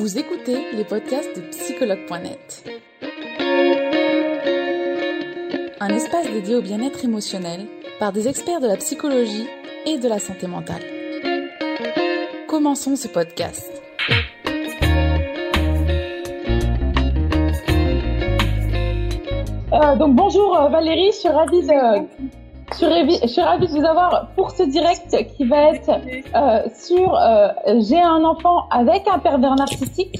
Vous écoutez les podcasts de psychologue.net. Un espace dédié au bien-être émotionnel par des experts de la psychologie et de la santé mentale. Commençons ce podcast. Euh, donc bonjour euh, Valérie, je suis ravie de, suis, ravie, je suis ravie de vous avoir pour ce direct qui va être euh, sur euh, j'ai un enfant avec un pervers narcissique.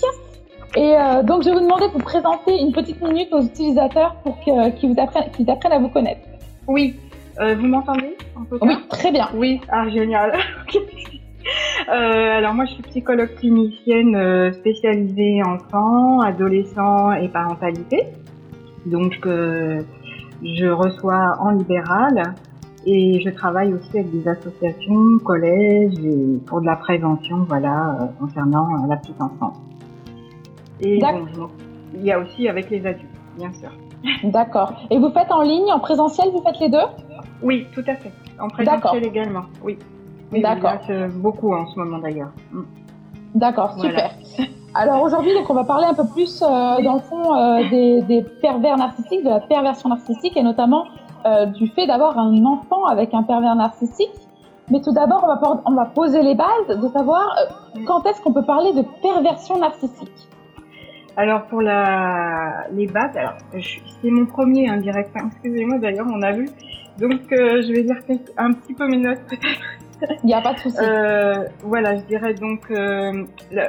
Et euh, donc je vais vous demander de vous présenter une petite minute aux utilisateurs pour qu'ils vous apprennent, qu'ils apprennent à vous connaître. Oui, vous m'entendez Oui, très bien. Oui, ah génial. Alors moi je suis psychologue clinicienne spécialisée enfants, adolescents et parentalité. Donc je reçois en libéral et je travaille aussi avec des associations, collèges et pour de la prévention voilà euh, concernant euh, la petite enfance. Et bon, il y a aussi avec les adultes, bien sûr. D'accord. Et vous faites en ligne, en présentiel, vous faites les deux? Oui, tout à fait. En présentiel également, oui. D'accord. euh, beaucoup en ce moment d'ailleurs. Mm. D'accord, Voilà. super. Alors aujourd'hui, donc on va parler un peu plus, euh, dans le fond, euh, des, des pervers narcissiques, de la perversion narcissique, et notamment euh, du fait d'avoir un enfant avec un pervers narcissique. Mais tout d'abord, on va, por- on va poser les bases de savoir euh, quand est-ce qu'on peut parler de perversion narcissique. Alors pour la les bases, alors c'est mon premier indirect. hein, Excusez-moi d'ailleurs, on a vu. Donc euh, je vais dire un petit peu mes notes. Il n'y a pas de souci. Euh, voilà, je dirais donc euh, la,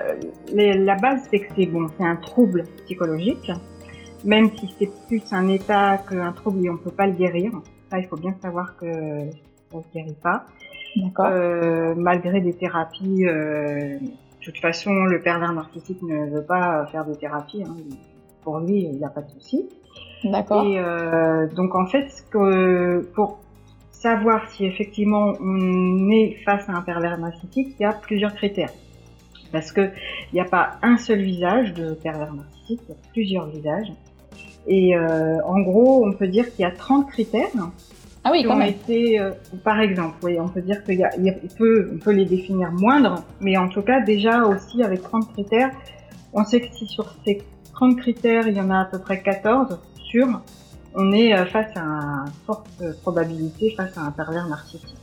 les- la base c'est que c'est bon, c'est un trouble psychologique, même si c'est plus un état qu'un trouble et on peut pas le guérir. Ça, il faut bien savoir que ça se guérit pas. D'accord. Euh, malgré des thérapies. euh, de toute façon, le pervers narcissique ne veut pas faire de thérapie. hein. Pour lui, il n'y a pas de souci. D'accord. Et euh, donc, en fait, ce que, pour savoir si effectivement on est face à un pervers narcissique, il y a plusieurs critères. Parce que il n'y a pas un seul visage de pervers narcissique, il y a plusieurs visages. Et euh, en gros, on peut dire qu'il y a 30 critères Ah oui, qui quand ont même. été, euh, par exemple, oui, on peut dire qu'il y a, il peut, on peut les définir moindres, mais en tout cas déjà aussi avec 30 critères, on sait que si sur ces 30 critères, il y en a à peu près 14 sur, on est euh, face à une forte probabilité face à un pervers narcissique.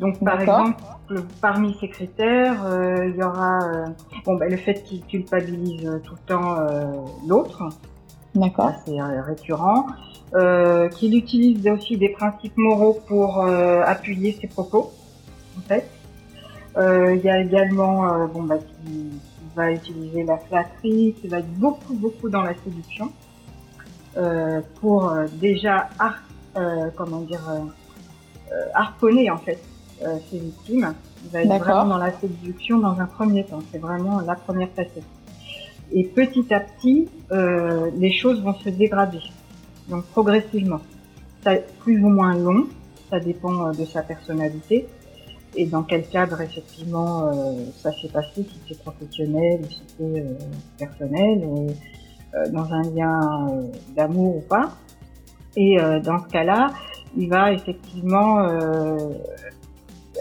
Donc par exemple, parmi ces critères, euh, il y aura euh, bon, ben, le fait qu'il culpabilise tout le temps euh, l'autre, D'accord. c'est euh, récurrent. Euh, qu'il utilise aussi des principes moraux pour euh, appuyer ses propos, en fait. Euh, Il y a également, bon, bah, qui, qui va utiliser la flatterie, qui va être beaucoup, beaucoup dans la séduction, euh, pour déjà, euh, comment dire, harponner en fait euh, ses victimes. Il va être D'accord. vraiment dans la séduction dans un premier temps. C'est vraiment la première facette. Et petit à petit, euh, les choses vont se dégrader. Donc progressivement. Ça plus ou moins long, ça dépend euh, de sa personnalité et dans quel cadre effectivement euh, ça s'est passé, si c'est professionnel si c'est euh, personnel, euh, dans un lien euh, d'amour ou pas. Et euh, dans ce cas-là, il va effectivement,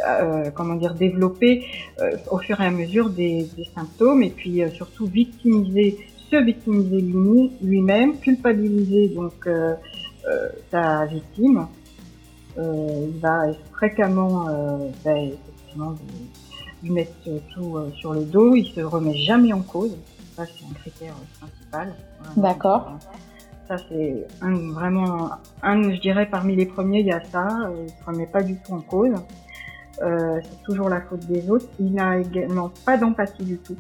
euh, comment dire, développer euh, au fur et à mesure des, des symptômes et puis euh, surtout victimiser, se victimiser lui- lui-même, culpabiliser donc euh, euh, sa victime. Euh, il va fréquemment euh, bah, effectivement lui, lui mettre tout euh, sur le dos. Il se remet jamais en cause. Ça c'est un critère principal. D'accord. Ça c'est un, vraiment un, je dirais parmi les premiers, il y a ça. Il se remet pas du tout en cause. Euh, c'est toujours la faute des autres. Il n'a également pas d'empathie du tout.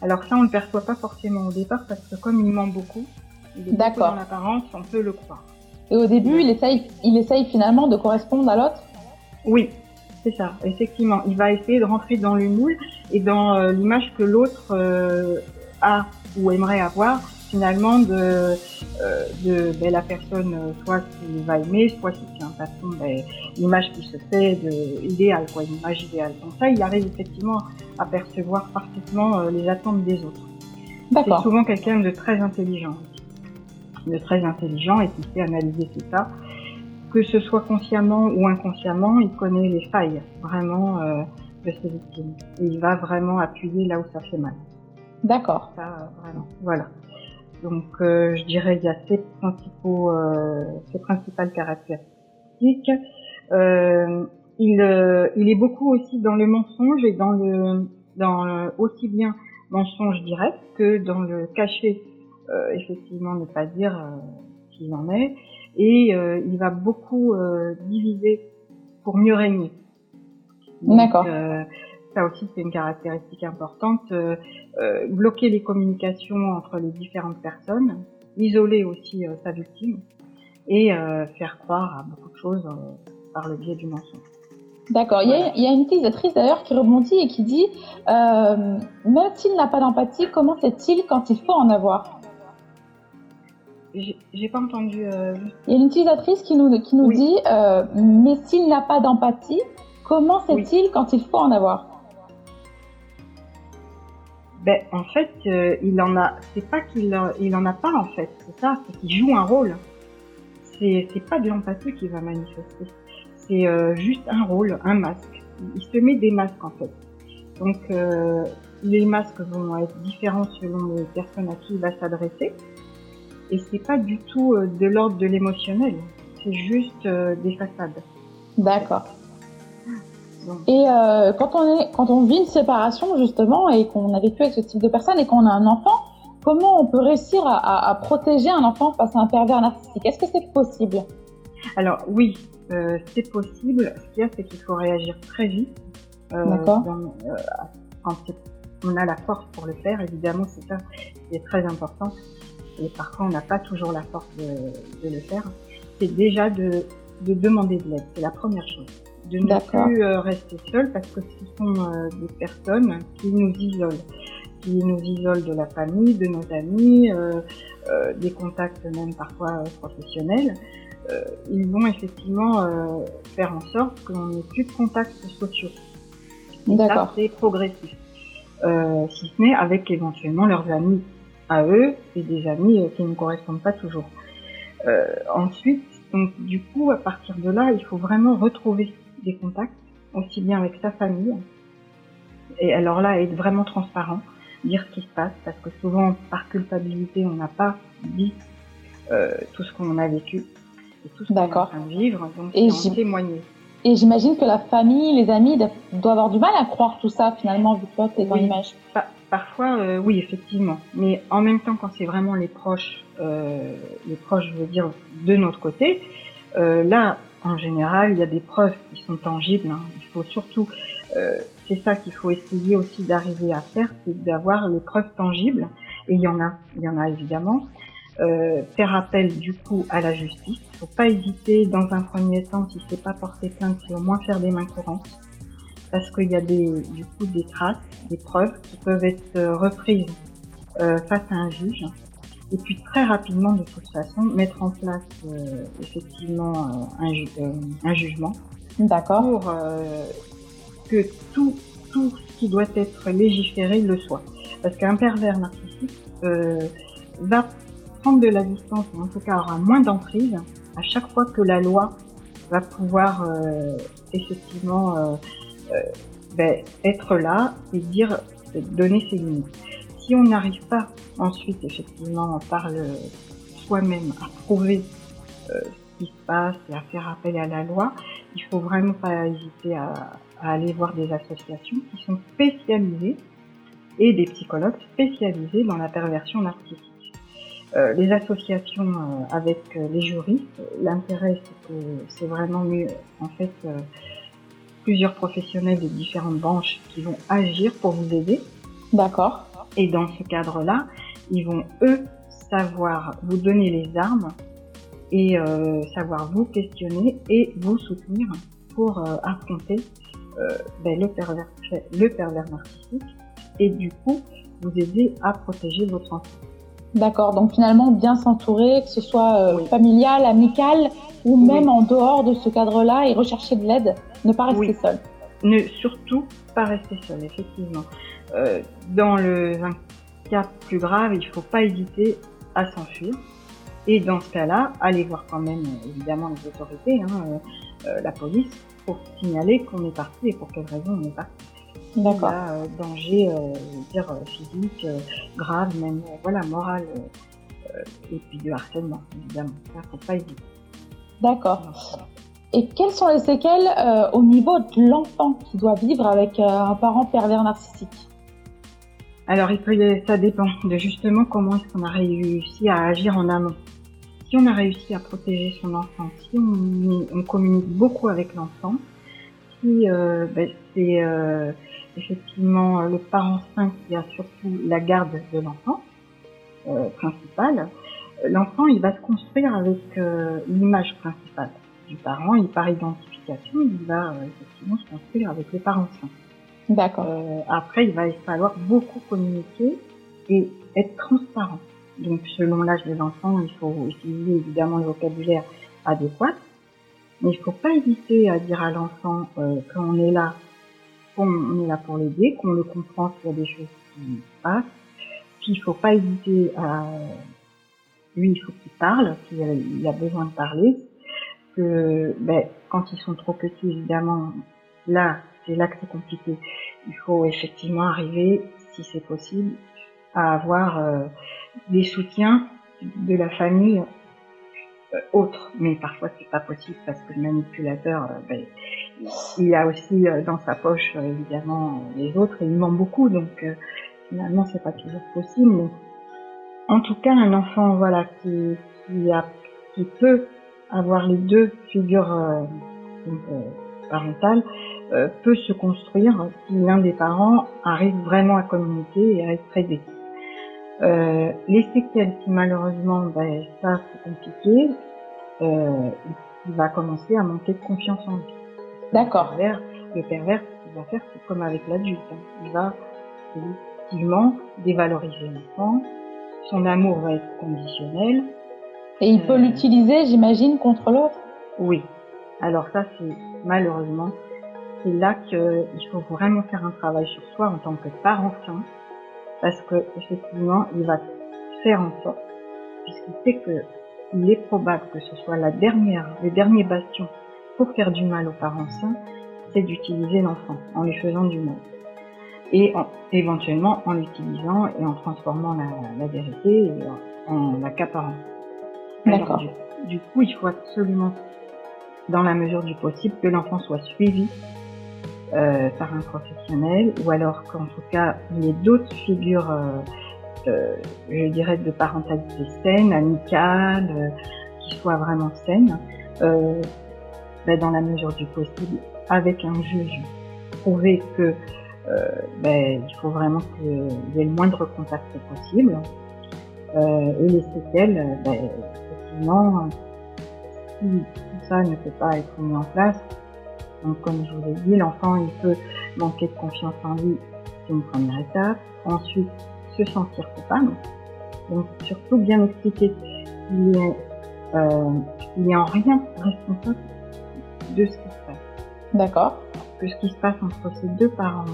Alors ça, on ne le perçoit pas forcément au départ parce que comme il ment beaucoup, il est beaucoup dans l'apparence, on peut le croire. Et au début, il essaye, il essaye finalement de correspondre à l'autre? Oui, c'est ça, effectivement. Il va essayer de rentrer dans le moule et dans euh, l'image que l'autre euh, a ou aimerait avoir finalement de, euh, de ben, la personne euh, soit qu'il va aimer, soit si c'est un patron, ben, l'image qui se fait de idéale, quoi, une image idéale. Donc ça, il arrive effectivement à percevoir parfaitement euh, les attentes des autres. C'est souvent quelqu'un de très intelligent, de très intelligent et qui sait analyser tout ça. Que ce soit consciemment ou inconsciemment, il connaît les failles vraiment euh, de ses victimes. Et il va vraiment appuyer là où ça fait mal. D'accord. vraiment. Voilà. Donc, euh, je dirais il y a ces principaux, euh, ces principales caractéristiques. Euh, il, euh, il est beaucoup aussi dans le mensonge et dans le, dans aussi bien mensonge direct que dans le caché. Euh, effectivement, ne pas dire euh, qu'il en est. Et il va beaucoup diviser pour mieux régner. D'accord ça aussi c'est une caractéristique importante, euh, euh, bloquer les communications entre les différentes personnes, isoler aussi euh, sa victime et faire croire à beaucoup de choses par le biais du mensonge. D'accord. Il, y a une utilisatrice d'ailleurs qui rebondit et qui dit même s'il n'a pas d'empathie, comment fait-il quand il faut en avoir? J'ai pas entendu. Il y a une utilisatrice qui nous, qui nous dit mais s'il n'a pas d'empathie, comment fait-il quand il faut en avoir? Ben, en fait, euh, il en a. C'est pas qu'il il en a pas en fait. C'est ça, c'est qu'il joue un rôle. C'est c'est pas de l'empathie qu'il va manifester. C'est euh, juste un rôle, un masque. Il se met des masques en fait. Donc euh, les masques vont être différents selon les personnes à qui il va s'adresser. Et c'est pas du tout de l'ordre de l'émotionnel. C'est juste des façades. D'accord. Et euh, quand on est, quand on vit une séparation justement et qu'on a vécu avec ce type de personne et qu'on a un enfant, comment on peut réussir à, à, protéger un enfant face à un pervers narcissique? Est-ce que c'est possible? Alors oui, euh, c'est possible. Ce qu'il y a, c'est qu'il faut réagir très vite. Euh, D'accord. Euh, quand on a la force pour le faire, évidemment, c'est ça qui est très important. Et parfois, on n'a pas toujours la force de, de le faire. C'est déjà de, de demander de l'aide. C'est la première chose de ne plus euh, rester seul parce que ce sont euh, des personnes qui nous isolent, qui nous isolent de la famille, de nos amis, euh, des contacts même parfois professionnels. ils vont effectivement faire en sorte qu'on n'ait plus de contacts sociaux. D'accord. c'est progressif. si ce n'est avec éventuellement leurs amis à eux et des amis qui ne correspondent pas toujours. ensuite, donc du coup, à partir de là, il faut vraiment retrouver des contacts, aussi bien avec sa famille. Et alors là, être vraiment transparent, dire ce qui se passe, parce que souvent, par culpabilité, on n'a pas dit euh, tout ce qu'on a vécu et tout ce qu'on est en train de vivre, donc et témoigner. Et j'imagine que la famille, les amis doivent avoir du mal à croire tout ça finalement, vu que toi, t'es dans l'image. parfois, euh, oui, effectivement. Mais en même temps, quand c'est vraiment les proches, euh, les proches, je veux dire, de notre côté, euh, là, en général, il y a des preuves qui sont tangibles. Hein. Il faut surtout, euh, c'est ça qu'il faut essayer aussi d'arriver à faire, c'est d'avoir les preuves tangibles. Et il y en a, il y en a évidemment. Euh, faire appel du coup à la justice. Il faut pas hésiter dans un premier temps, si c'est pas porter plainte, c'est au moins faire des mains courantes, parce qu'il y a des, du coup des traces, des preuves qui peuvent être euh, reprises euh, face à un juge et puis très rapidement de toute façon mettre en place euh, effectivement euh, un, euh, un, jugement. D'accord. pour que tout tout ce qui doit être légiféré le soit. Parce qu'un pervers narcissique va prendre de la distance ou en tout cas aura moins d'emprise à chaque fois que la loi va pouvoir effectivement ben, être là et dire donner ses limites si on n'arrive pas ensuite, effectivement, par le soi-même à prouver euh, ce qui se passe et à faire appel à la loi, il faut vraiment pas hésiter à, aller voir des associations qui sont spécialisées et des psychologues spécialisés dans la perversion narcissique. Euh, les associations euh, avec les juristes, l'intérêt c'est que c'est vraiment mieux, en fait, plusieurs professionnels de différentes branches qui vont agir pour vous aider. D'accord. Et dans ce cadre-là, ils vont, eux, savoir vous donner les armes et euh, savoir vous questionner et vous soutenir pour euh, affronter euh, ben, le, pervers, le pervers narcissique et du coup vous aider à protéger votre enfant. D'accord, donc finalement bien s'entourer, que ce soit familial, amical ou même en dehors de ce cadre-là et rechercher de l'aide, ne pas rester seul. Ne surtout pas rester seul, effectivement. Euh, dans le un cas plus grave, il faut pas hésiter à s'enfuir. Et dans ce cas-là, aller voir quand même évidemment les autorités, hein, euh, euh, la police, pour signaler qu'on est parti et pour quelle raison on est parti. D'accord. Il y a euh, danger, euh, dire, physique, grave, même, voilà, moral, et puis du harcèlement, évidemment. Ça, faut pas hésiter. D'accord. Et quelles sont les séquelles au niveau de l'enfant qui doit vivre avec un parent pervers narcissique? Alors, il peut, ça dépend de justement comment est-ce qu'on a réussi à agir en amont si on a réussi à protéger son enfant, si on, communique beaucoup avec l'enfant, si euh, ben, c'est euh, effectivement le parent sain qui a surtout la garde de l'enfant euh, principale, l'enfant il va se construire avec l'image principale du parent et par identification il va effectivement se construire avec le parent sain. D'accord. après il va falloir beaucoup communiquer et être transparent. Donc selon l'âge des enfants, il faut utiliser évidemment le vocabulaire adéquat. Mais il ne faut pas hésiter à dire à l'enfant euh, qu'on est là, qu'on est là pour l'aider, qu'on le comprend s'il y a des choses qui passent. Puis il ne faut pas hésiter à... Lui, il faut qu'il parle, s'il a besoin de parler. Que ben, quand ils sont trop petits, évidemment, là, c'est là que c'est compliqué. Il faut effectivement arriver, si c'est possible, à avoir euh, des soutiens de la famille euh, autre, mais parfois c'est pas possible parce que le manipulateur, euh, ben, il a aussi euh, dans sa poche évidemment les autres il ment beaucoup, donc finalement c'est pas toujours possible. en tout cas, un enfant voilà qui qui peut avoir les deux figures parentales peut se construire si l'un des parents arrive vraiment à communiquer et à être aidé. Euh, les séquelles, si malheureusement, ben, ça c'est compliqué, euh, il va commencer à manquer de confiance en lui. D'accord. Le pervers, ce qu'il va faire, c'est comme avec l'adulte. Hein. Il va effectivement dévaloriser l'enfant. Son amour va être conditionnel. Et il peut euh, l'utiliser, j'imagine, contre l'autre? Oui. Alors ça, c'est malheureusement, c'est là qu'il faut vraiment faire un travail sur soi en tant que parent sain parce que effectivement, il va faire en sorte, puisqu'il sait que il est probable que ce soit la dernière, le dernier bastion pour faire du mal aux parents sains, c'est d'utiliser l'enfant en lui faisant du mal. Et éventuellement en l'utilisant et en transformant la, la vérité et en, l'accaparant. D'accord. Du, du coup, il faut absolument, dans la mesure du possible, que l'enfant soit suivi euh, par un professionnel, ou alors qu'en tout cas il y ait d'autres figures, euh, euh, je dirais, de parentalité saine, amicale, qui soient vraiment saines, ben, dans la mesure du possible, avec un juge, prouver que ben, il faut vraiment qu'il y ait le moindre contact possible. et les séquelles, ben, effectivement, si tout ça ne peut pas être mis en place, donc, comme je vous l'ai dit, l'enfant, il peut manquer de confiance en lui, c'est une première étape. Ensuite, se sentir coupable. Donc, surtout bien expliquer qu'il est, euh, est en rien responsable de ce qui se passe. D'accord. Que ce qui se passe entre ses deux parents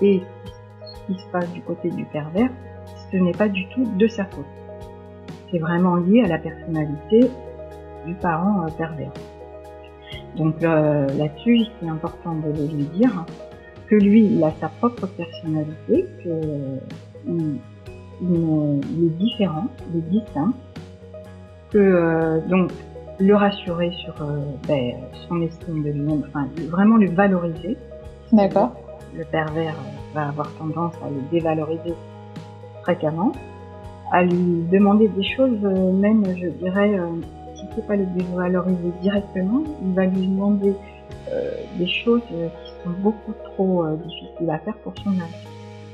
et ce qui se passe du côté du pervers, ce n'est pas du tout de sa faute. C'est vraiment lié à la personnalité du parent euh, pervers. Donc euh, là-dessus, c'est important de lui dire que lui, il a sa propre personnalité, qu'il il, est différent, il est distinct, que euh, donc le rassurer sur euh, ben, son estime de lui-même, enfin vraiment le valoriser. D'accord. Le pervers va avoir tendance à le dévaloriser fréquemment, à lui demander des choses, même je dirais ne peut pas le dévaloriser directement, il va lui demander euh, des choses euh, qui sont beaucoup trop euh, difficiles à faire pour son âge.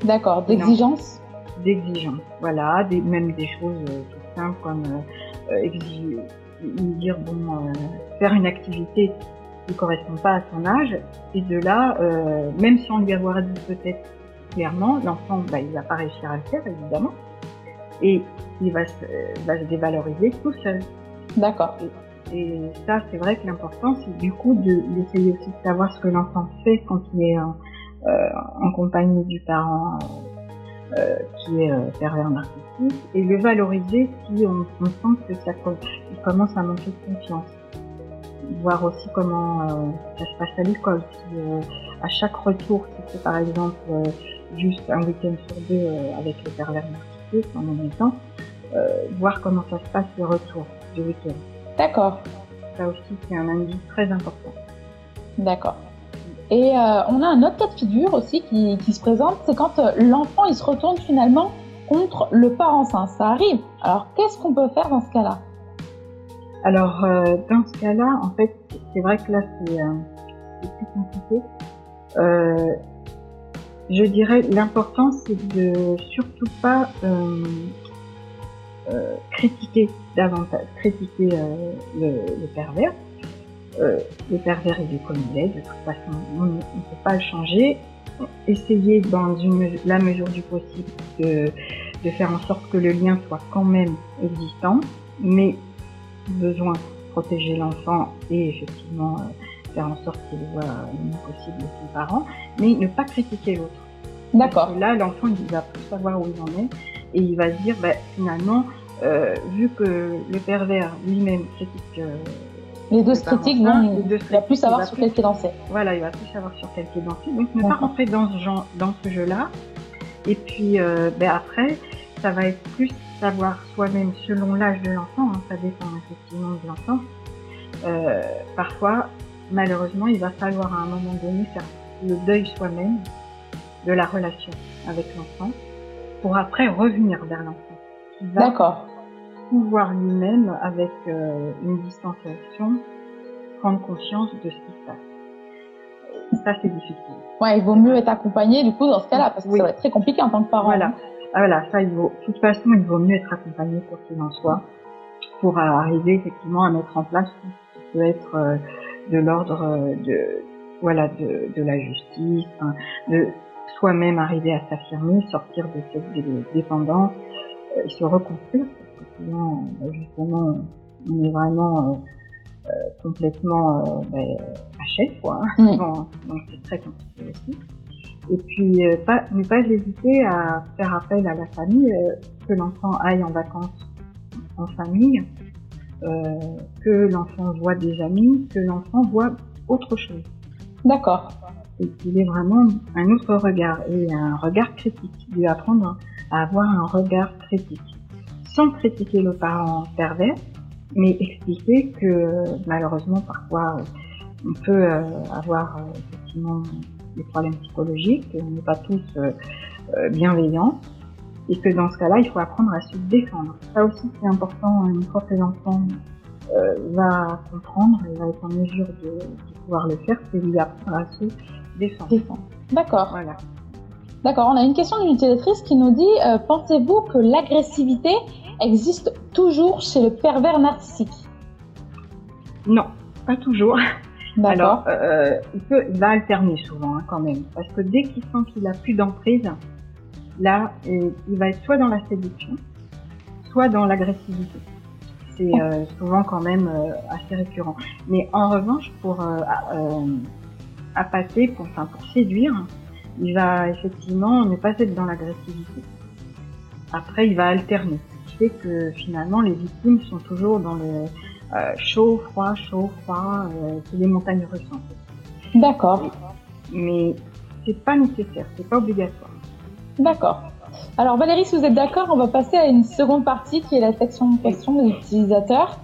D'accord, d'exigence? D'exigence, voilà, des, même des choses tout simples comme dire bon, faire une activité qui ne correspond pas à son âge, et de là, même si on lui avoir dit peut-être clairement, l'enfant, bah, il va pas réussir à le faire évidemment, et il va va se dévaloriser tout seul. D'accord. Et, ça, c'est vrai que l'important, c'est du coup d'essayer aussi de savoir ce que l'enfant fait quand il est en, euh, en compagnie du parent euh, euh qui est euh, pervers narcissique et le valoriser si on, sent que ça il commence à manquer de confiance. voir aussi comment euh, ça se passe à l'école. Si, euh, à chaque retour, si c'est par exemple euh, juste un week-end sur deux avec le pervers narcissique en même temps, voir comment ça se passe le retour du week-end. D'accord. Ça aussi, c'est un indice très important. D'accord. Et on a un autre cas de figure aussi qui, qui se présente, c'est quand l'enfant il se retourne finalement contre le parent sain. Ça arrive. Alors qu'est-ce qu'on peut faire dans ce cas-là? Alors, euh, dans ce cas-là, en fait, c'est vrai que là, c'est euh, plus compliqué. Euh, je dirais, l'important, c'est de surtout pas euh, euh, critiquer davantage, critiquer le, le, pervers. le pervers, il est comme il est, de toute façon, on ne peut pas le changer. Essayer, dans une, la mesure du possible, de, de faire en sorte que le lien soit quand même existant, mais besoin de protéger l'enfant et effectivement euh, faire en sorte qu'il voit le mieux possible son parent, mais ne pas critiquer l'autre. D'accord. Là, l'enfant, il va plus savoir où il en est et il va se dire, bah, finalement, euh, vu que le pervers lui-même critique euh, les deux critiques, bon, il va plus savoir sur quel pied danser. Voilà, il va plus savoir sur quel pied danser. Donc ne pas rentrer dans ce genre, dans ce jeu-là. Et puis euh, ben après, ça va être plus savoir soi-même selon l'âge de l'enfant, hein, ça dépend effectivement de l'enfant. Euh, parfois, malheureusement, il va falloir à un moment donné faire le deuil soi-même de la relation avec l'enfant pour après revenir vers l'enfant. D'accord. Pouvoir lui-même, avec euh, une distanciation, prendre conscience de ce qui se passe. Ça, c'est difficile. Ouais, il vaut mieux être accompagné du coup dans ce cas-là parce que ça va être très compliqué en tant que parent. Voilà. Hein. Ah, voilà, ça, il vaut, de toute façon, il vaut mieux être accompagné pour qu'il en soit, pour arriver effectivement à mettre en place tout ce qui peut être euh, de l'ordre euh, de, voilà, de, de la justice, de soi-même arriver à s'affirmer, sortir de cette dépendance euh, et se reconstruire, que sinon, justement, on est vraiment euh, complètement ben, à quoi. Hein. Donc c'est très compliqué aussi. Et puis, euh, pas, ne pas hésiter à faire appel à la famille, euh, que l'enfant aille en vacances en famille, euh, que l'enfant voit des amis, que l'enfant voit autre chose. D'accord. Et qu'il ait vraiment un autre regard et un regard critique. Lui apprendre à avoir un regard critique. Sans critiquer le parent pervers, mais expliquer que malheureusement parfois on peut avoir effectivement des problèmes psychologiques, on n'est pas tous euh, euh, bienveillants, et que dans ce cas-là, il faut apprendre à se défendre. Ça aussi, c'est important, une fois que l'enfant euh, va comprendre et va être en mesure de, pouvoir le faire, c'est lui apprendre à se défendre. D'accord. Voilà. D'accord, on a une question d'une utilisatrice qui nous dit Pensez-vous que l'agressivité existe toujours chez le pervers narcissique Non, pas toujours. Alors, euh, il, peut, il va alterner souvent hein, quand même, parce que dès qu'il sent qu'il a plus d'emprise, là, il va être soit dans la séduction, soit dans l'agressivité. C'est euh, souvent quand même euh, assez récurrent. Mais en revanche, pour euh, appâter, pour, enfin, pour séduire, il va effectivement ne pas être dans l'agressivité. Après, il va alterner. Fait que finalement, les victimes sont toujours dans le euh, chaud, froid, chaud, froid, euh, c'est des montagnes russes D'accord. Mais c'est pas nécessaire, c'est pas obligatoire. D'accord. Alors Valérie, si vous êtes d'accord, on va passer à une seconde partie qui est la section de questions de l'utilisateur.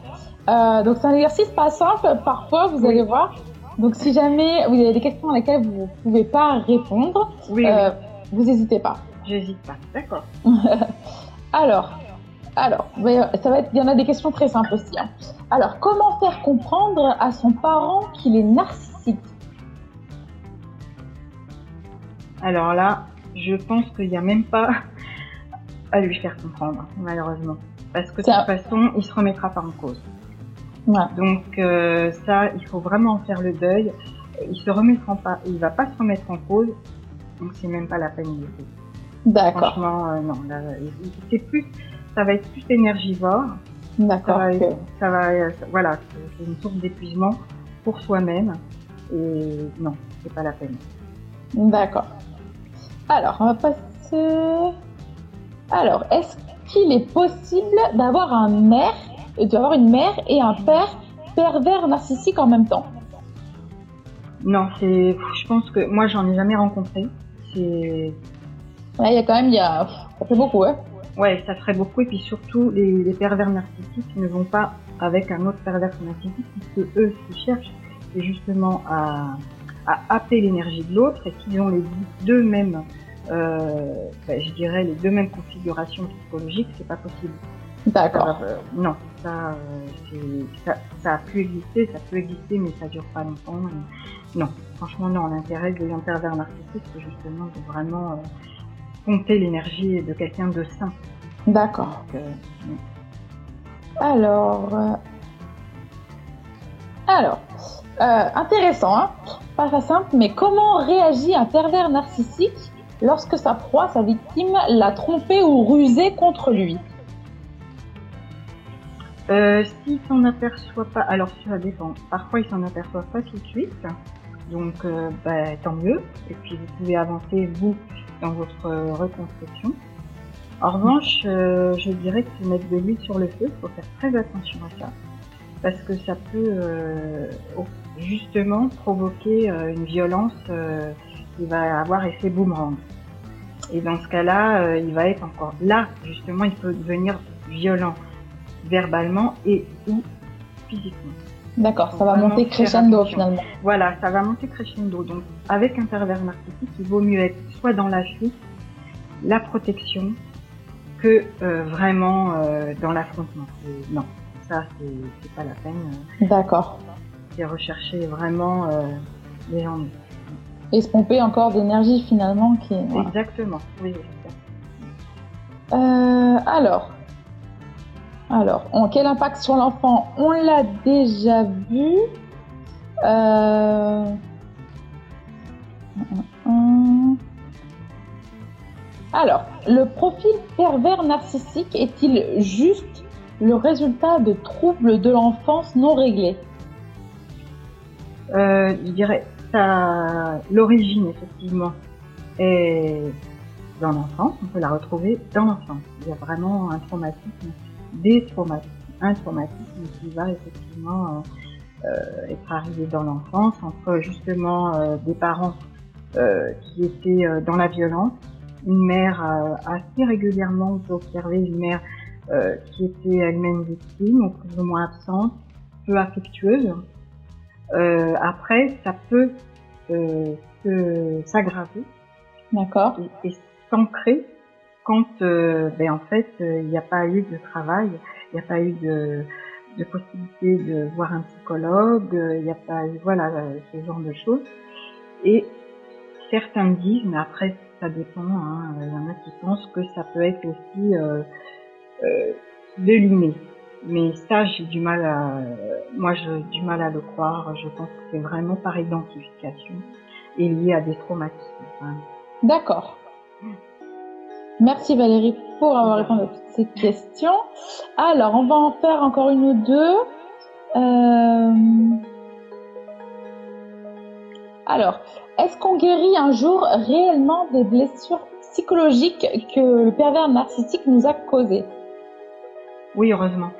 Euh, donc c'est un exercice pas simple, parfois vous allez voir. Donc si jamais vous avez des questions à lesquelles vous ne pouvez pas répondre, euh, vous n'hésitez pas. J'hésite pas, d'accord. Alors, alors, ça va être, il y en a des questions très simples aussi. Hein. Alors, comment faire comprendre à son parent qu'il est narcissique? Alors là, je pense qu'il n'y a même pas à lui faire comprendre, malheureusement. Parce que de toute façon, il se remettra pas en cause. Donc euh, ça, il faut vraiment faire le deuil. Il se remettra pas, il va pas se remettre en cause. Donc c'est même pas la peine de D'accord. Franchement, euh, non. C'est plus, ça va être plus énergivore. D'accord. Ça va, voilà, c'est une source d'épuisement pour soi-même. Et non, c'est pas la peine. D'accord. Alors, on va passer. Alors, est-ce qu'il est possible d'avoir un mère, d'avoir une mère et un père pervers narcissique en même temps? Non, c'est. Je pense que moi, j'en ai jamais rencontré. C'est. Ouais, il y a quand même, il y a, ça fait beaucoup, ouais. Ouais, ça ferait beaucoup. Et puis surtout, les, les pervers narcissiques ne vont pas avec un autre pervers narcissique, puisque eux, ce qu'ils cherchent, c'est justement à, à happer l'énergie de l'autre. Et qu'ils ont les deux mêmes, euh, ben, je dirais, les deux mêmes configurations psychologiques, c'est pas possible. D'accord. Euh, non, ça, euh, ça, ça a pu exister, ça peut exister, mais ça dure pas longtemps. Non, franchement, non. L'intérêt de un pervers narcissique, c'est justement de vraiment euh, compter l'énergie de quelqu'un de sain. D'accord. Euh, Alors, euh, alors, euh, intéressant, hein pas très simple, mais comment réagit un pervers narcissique lorsque sa proie, sa victime, l'a trompé ou rusé contre lui? Euh, s'il s'en aperçoit pas, alors ça dépend. Parfois, il s'en aperçoit pas tout de suite, donc bah, tant mieux. Et puis vous pouvez avancer vous dans votre euh, reconstruction. En revanche, euh, je dirais que mettre de l'huile sur le feu. Il faut faire très attention à ça, parce que ça peut euh, au- justement provoquer une violence qui va avoir effet boomerang. Et dans ce cas-là, il va être encore là. Justement, il peut devenir violent verbalement et ou physiquement. D'accord, ça va monter crescendo finalement. Voilà, ça va monter crescendo. Donc, avec un pervers narcissique, il vaut mieux être soit dans la fuite, la protection, que euh, vraiment euh, dans l'affrontement. Non, ça, c'est pas la peine. euh, D'accord. C'est rechercher vraiment euh, les ennuis. Et se pomper encore d'énergie finalement qui. voilà. Exactement. Oui, alors, alors, quel impact sur l'enfant On l'a déjà vu. Euh. Alors, le profil pervers narcissique est-il juste le résultat de troubles de l'enfance non réglés Euh, je dirais, ça, l'origine, effectivement, est dans l'enfance. On peut la retrouver dans l'enfance. Il y a vraiment un traumatisme, des traumatismes, un traumatisme qui va effectivement euh, euh, être arrivé dans l'enfance entre justement euh, des parents euh, qui étaient dans la violence, une mère assez régulièrement, on peut observer une mère qui était elle-même victime, ou plus ou moins absente, peu affectueuse. Après, ça peut s'aggraver D'accord et, et s'ancrer quand, euh, ben, en fait, euh, il n'y a pas eu de travail, il n'y a pas eu de, possibilité de voir un psychologue, euh, il n'y a pas eu, voilà, ce genre de choses. Et certains disent, mais après, ça dépend, hein, il y en a qui pensent que ça peut être aussi euh, de l'inné. Mais ça, j'ai du mal à, moi, j'ai du mal à le croire. Je pense que c'est vraiment par identification et lié à des traumatismes. hein. D'accord. Merci Valérie pour avoir répondu à toutes ces questions. Alors, on va en faire encore une ou deux. Euh, Alors, est-ce qu'on guérit un jour réellement des blessures psychologiques que le pervers narcissique nous a causées? Oui, heureusement.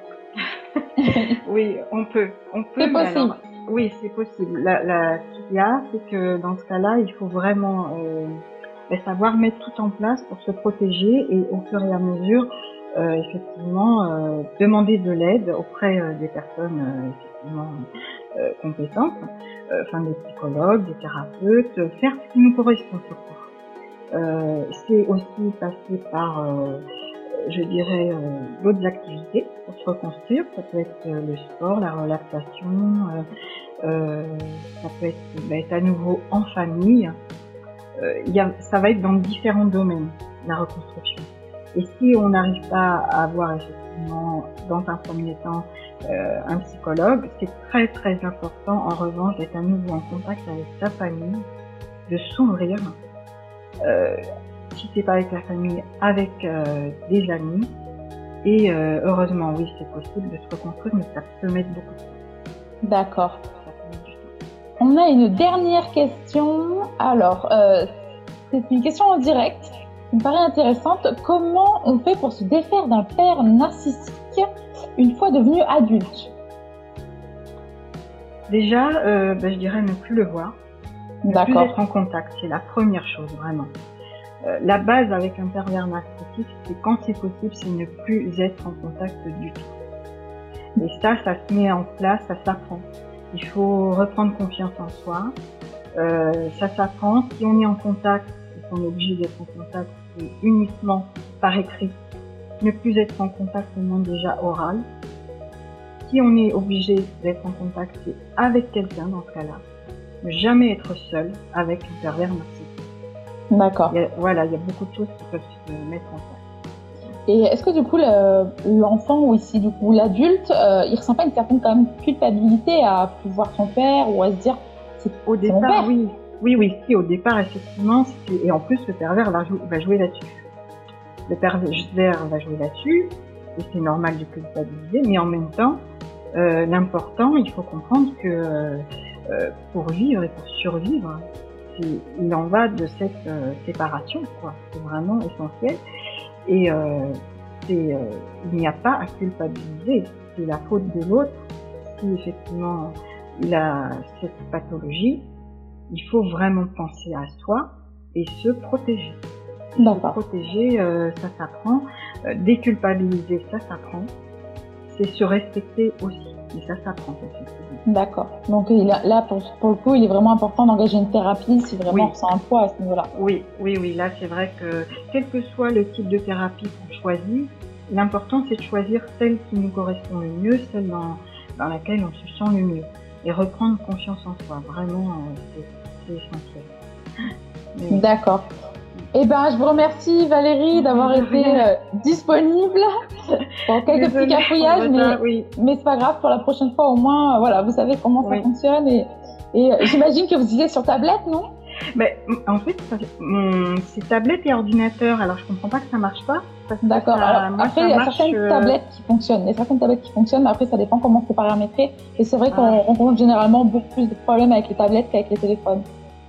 oui, on peut. On peut. C'est possible. alors- oui, c'est possible. La, la, ce qu'il y a, c'est que dans ce cas-là, il faut vraiment euh, ben, savoir mettre tout en place pour se protéger et au fur et à mesure, euh, effectivement, euh, demander de l'aide auprès euh, des personnes euh, effectivement euh, compétentes, enfin des psychologues, des thérapeutes, faire ce qui nous correspond surtout. C'est aussi passer par je dirais, d'autres activités pour se reconstruire. Ça peut être le sport, la relaxation, ça peut être, bah, être à nouveau en famille. Euh, ça va être dans différents domaines, la reconstruction. Et si on n'arrive pas à avoir effectivement, dans un premier temps, euh, un psychologue, c'est très très important en revanche d'être à nouveau en contact avec sa famille, de s'ouvrir. Euh, si c'est pas avec la famille, avec euh, des amis. Et heureusement, oui, c'est possible de se reconstruire, mais ça peut mettre beaucoup de temps. D'accord. On a une dernière question. Alors, euh, c'est une question en direct qui me paraît intéressante. Comment on fait pour se défaire d'un père narcissique une fois devenu adulte? Déjà, euh, ben, je dirais ne plus le voir, ne plus D'accord. être en contact. C'est la première chose, vraiment. Euh, la base avec un pervers narcissique, c'est quand c'est possible, c'est ne plus être en contact du tout. Et ça, ça se met en place, ça s'apprend. Il faut reprendre confiance en soi. Euh, ça s'apprend. Si on est en contact, et qu'on est obligé d'être en contact, c'est uniquement par écrit. Ne plus être en contact au moins déjà oral. Si on est obligé d'être en contact, c'est avec quelqu'un dans ce cas-là. Ne jamais être seul avec un pervers narcissique. D'accord. Voilà, il y a beaucoup de choses qui peuvent se mettre en place. Et est-ce que du coup le- l'enfant ou ici du coup l'adulte, euh, il ressent pas une certaine quand même culpabilité à plus voir son père ou à se dire Au mon départ, père. oui. Oui, oui, si, au départ, effectivement, c'est- et en plus, le pervers va, jou- va jouer là-dessus. Le pervers va jouer là-dessus, et c'est normal de culpabiliser, mais en même temps, euh, l'important, il faut comprendre que euh, pour vivre et pour survivre, c'est- il en va de cette séparation, quoi. C'est vraiment essentiel. Et euh, c'est, euh, il n'y a pas à culpabiliser. C'est la faute de l'autre si effectivement il a cette pathologie. Il faut vraiment penser à soi et se protéger. Se d'accord. protéger, euh, ça s'apprend. Euh, déculpabiliser, ça s'apprend. C'est se respecter aussi. Et ça s'apprend effectivement. D'accord. Donc il a- là pour, pour le coup, il est vraiment important d'engager une thérapie si vraiment Oui. on ressent un poids à ce niveau-là. Oui, oui, oui. Là, c'est vrai que quel que soit le type de thérapie qu'on choisit, l'important c'est de choisir celle qui nous correspond le mieux, celle dans, dans laquelle on se sent le mieux. Et reprendre confiance en soi. Vraiment, euh, c'est- c'est essentiel. Mais- D'accord. Eh ben, je vous remercie Valérie d'avoir été euh, disponible pour quelques petits cafouillages, mais ça, oui. mais c'est pas grave. Pour la prochaine fois, au moins, euh, voilà, vous savez comment ça fonctionne et et euh, j'imagine que vous disiez sur tablette, non? Mais en fait, c'est tablette et ordinateur. Alors, je comprends pas que ça marche pas. D'accord. après, il y a marche, certaines tablettes qui fonctionnent. Il y a certaines tablettes qui fonctionnent, mais après, ça dépend comment c'est paramétré. Et c'est vrai qu'on Ah. rencontre généralement beaucoup plus de problèmes avec les tablettes qu'avec les téléphones.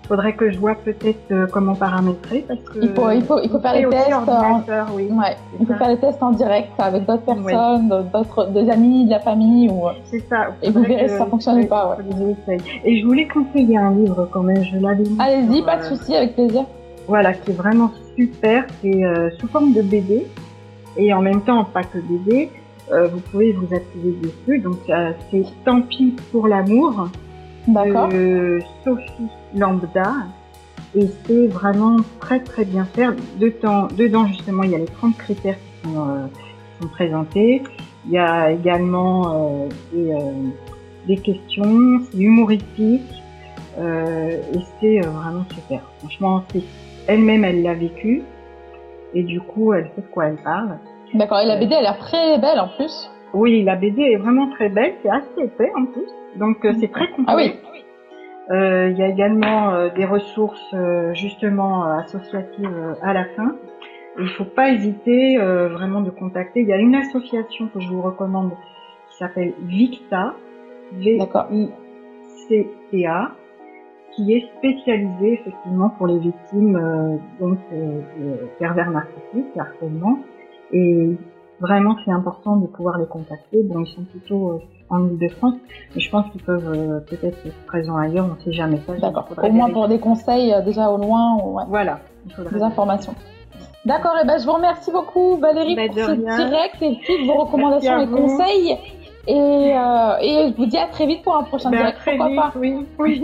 Faudrait que je vois peut-être euh, comment paramétrer parce que. Il faut- il faut- il faut faire les tests, ordinateur, oui. Ouais. C'est Il faut ça. faire les tests en direct avec d'autres personnes, d'autres, des amis, de la famille ou. C'est ça. Et vous verrez si ça fonctionne ou pas, ouais. Et je voulais conseiller un livre quand même. Je l'avais. Allez-y, pas de euh, souci, avec plaisir. Voilà, qui est vraiment super. C'est euh, sous forme de BD et en même temps pas que BD. euh, vous pouvez vous appuyer dessus. Donc euh, c'est Tant pis pour l'amour D'accord. Sophie Lambda. Et c'est vraiment très très bien fait. Dedans, dedans justement, il y a les 30 critères qui sont, euh, qui sont présentés. Il y a également euh, des, euh, des questions, c'est humoristique et c'est vraiment super. Franchement, c'est elle-même, elle l'a vécu et du coup, elle sait de quoi elle parle. D'accord. Et la BD, elle a l'air très belle en plus. Oui, la BD est vraiment très belle, c'est assez épais en plus, donc euh, c'est très complet. Ah oui. Euh, il y a également euh, des ressources euh, justement euh, associatives euh, à la fin. Et il faut pas hésiter euh, vraiment de contacter. Il y a une association que je vous recommande qui s'appelle Victa. V-I-C-T-A, qui est spécialisée effectivement pour les victimes euh, donc euh, de pervers narcissiques, harcèlement. Et vraiment, c'est important de pouvoir les contacter. Bon, ils sont plutôt euh, en Ile-de-France, mais je pense qu'ils peuvent euh, peut-être être présents ailleurs, on ne sait jamais ça. D'accord. Au moins pour des conseils euh, déjà au loin ou ouais, Voilà, des informations. D'accord. Et ben, je vous remercie beaucoup Valérie Ben, pour ce rien. direct et toutes vos recommandations et conseils. Et, euh, et je vous dis à très vite pour un prochain Ben, à direct. très Pourquoi vite, pas oui, oui.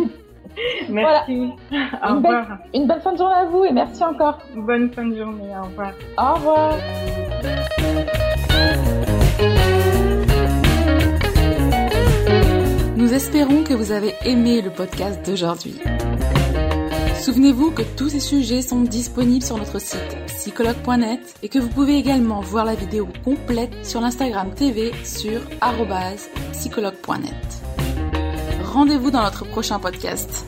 Merci. Au Une belle- revoir. Une bonne fin de journée à vous et merci encore. Bonne fin de journée. Au revoir. Au revoir. Nous espérons que vous avez aimé le podcast d'aujourd'hui. Souvenez-vous que tous ces sujets sont disponibles sur notre site psychologue.net et que vous pouvez également voir la vidéo complète sur l'Instagram TV sur psychologue.net. Rendez-vous dans notre prochain podcast.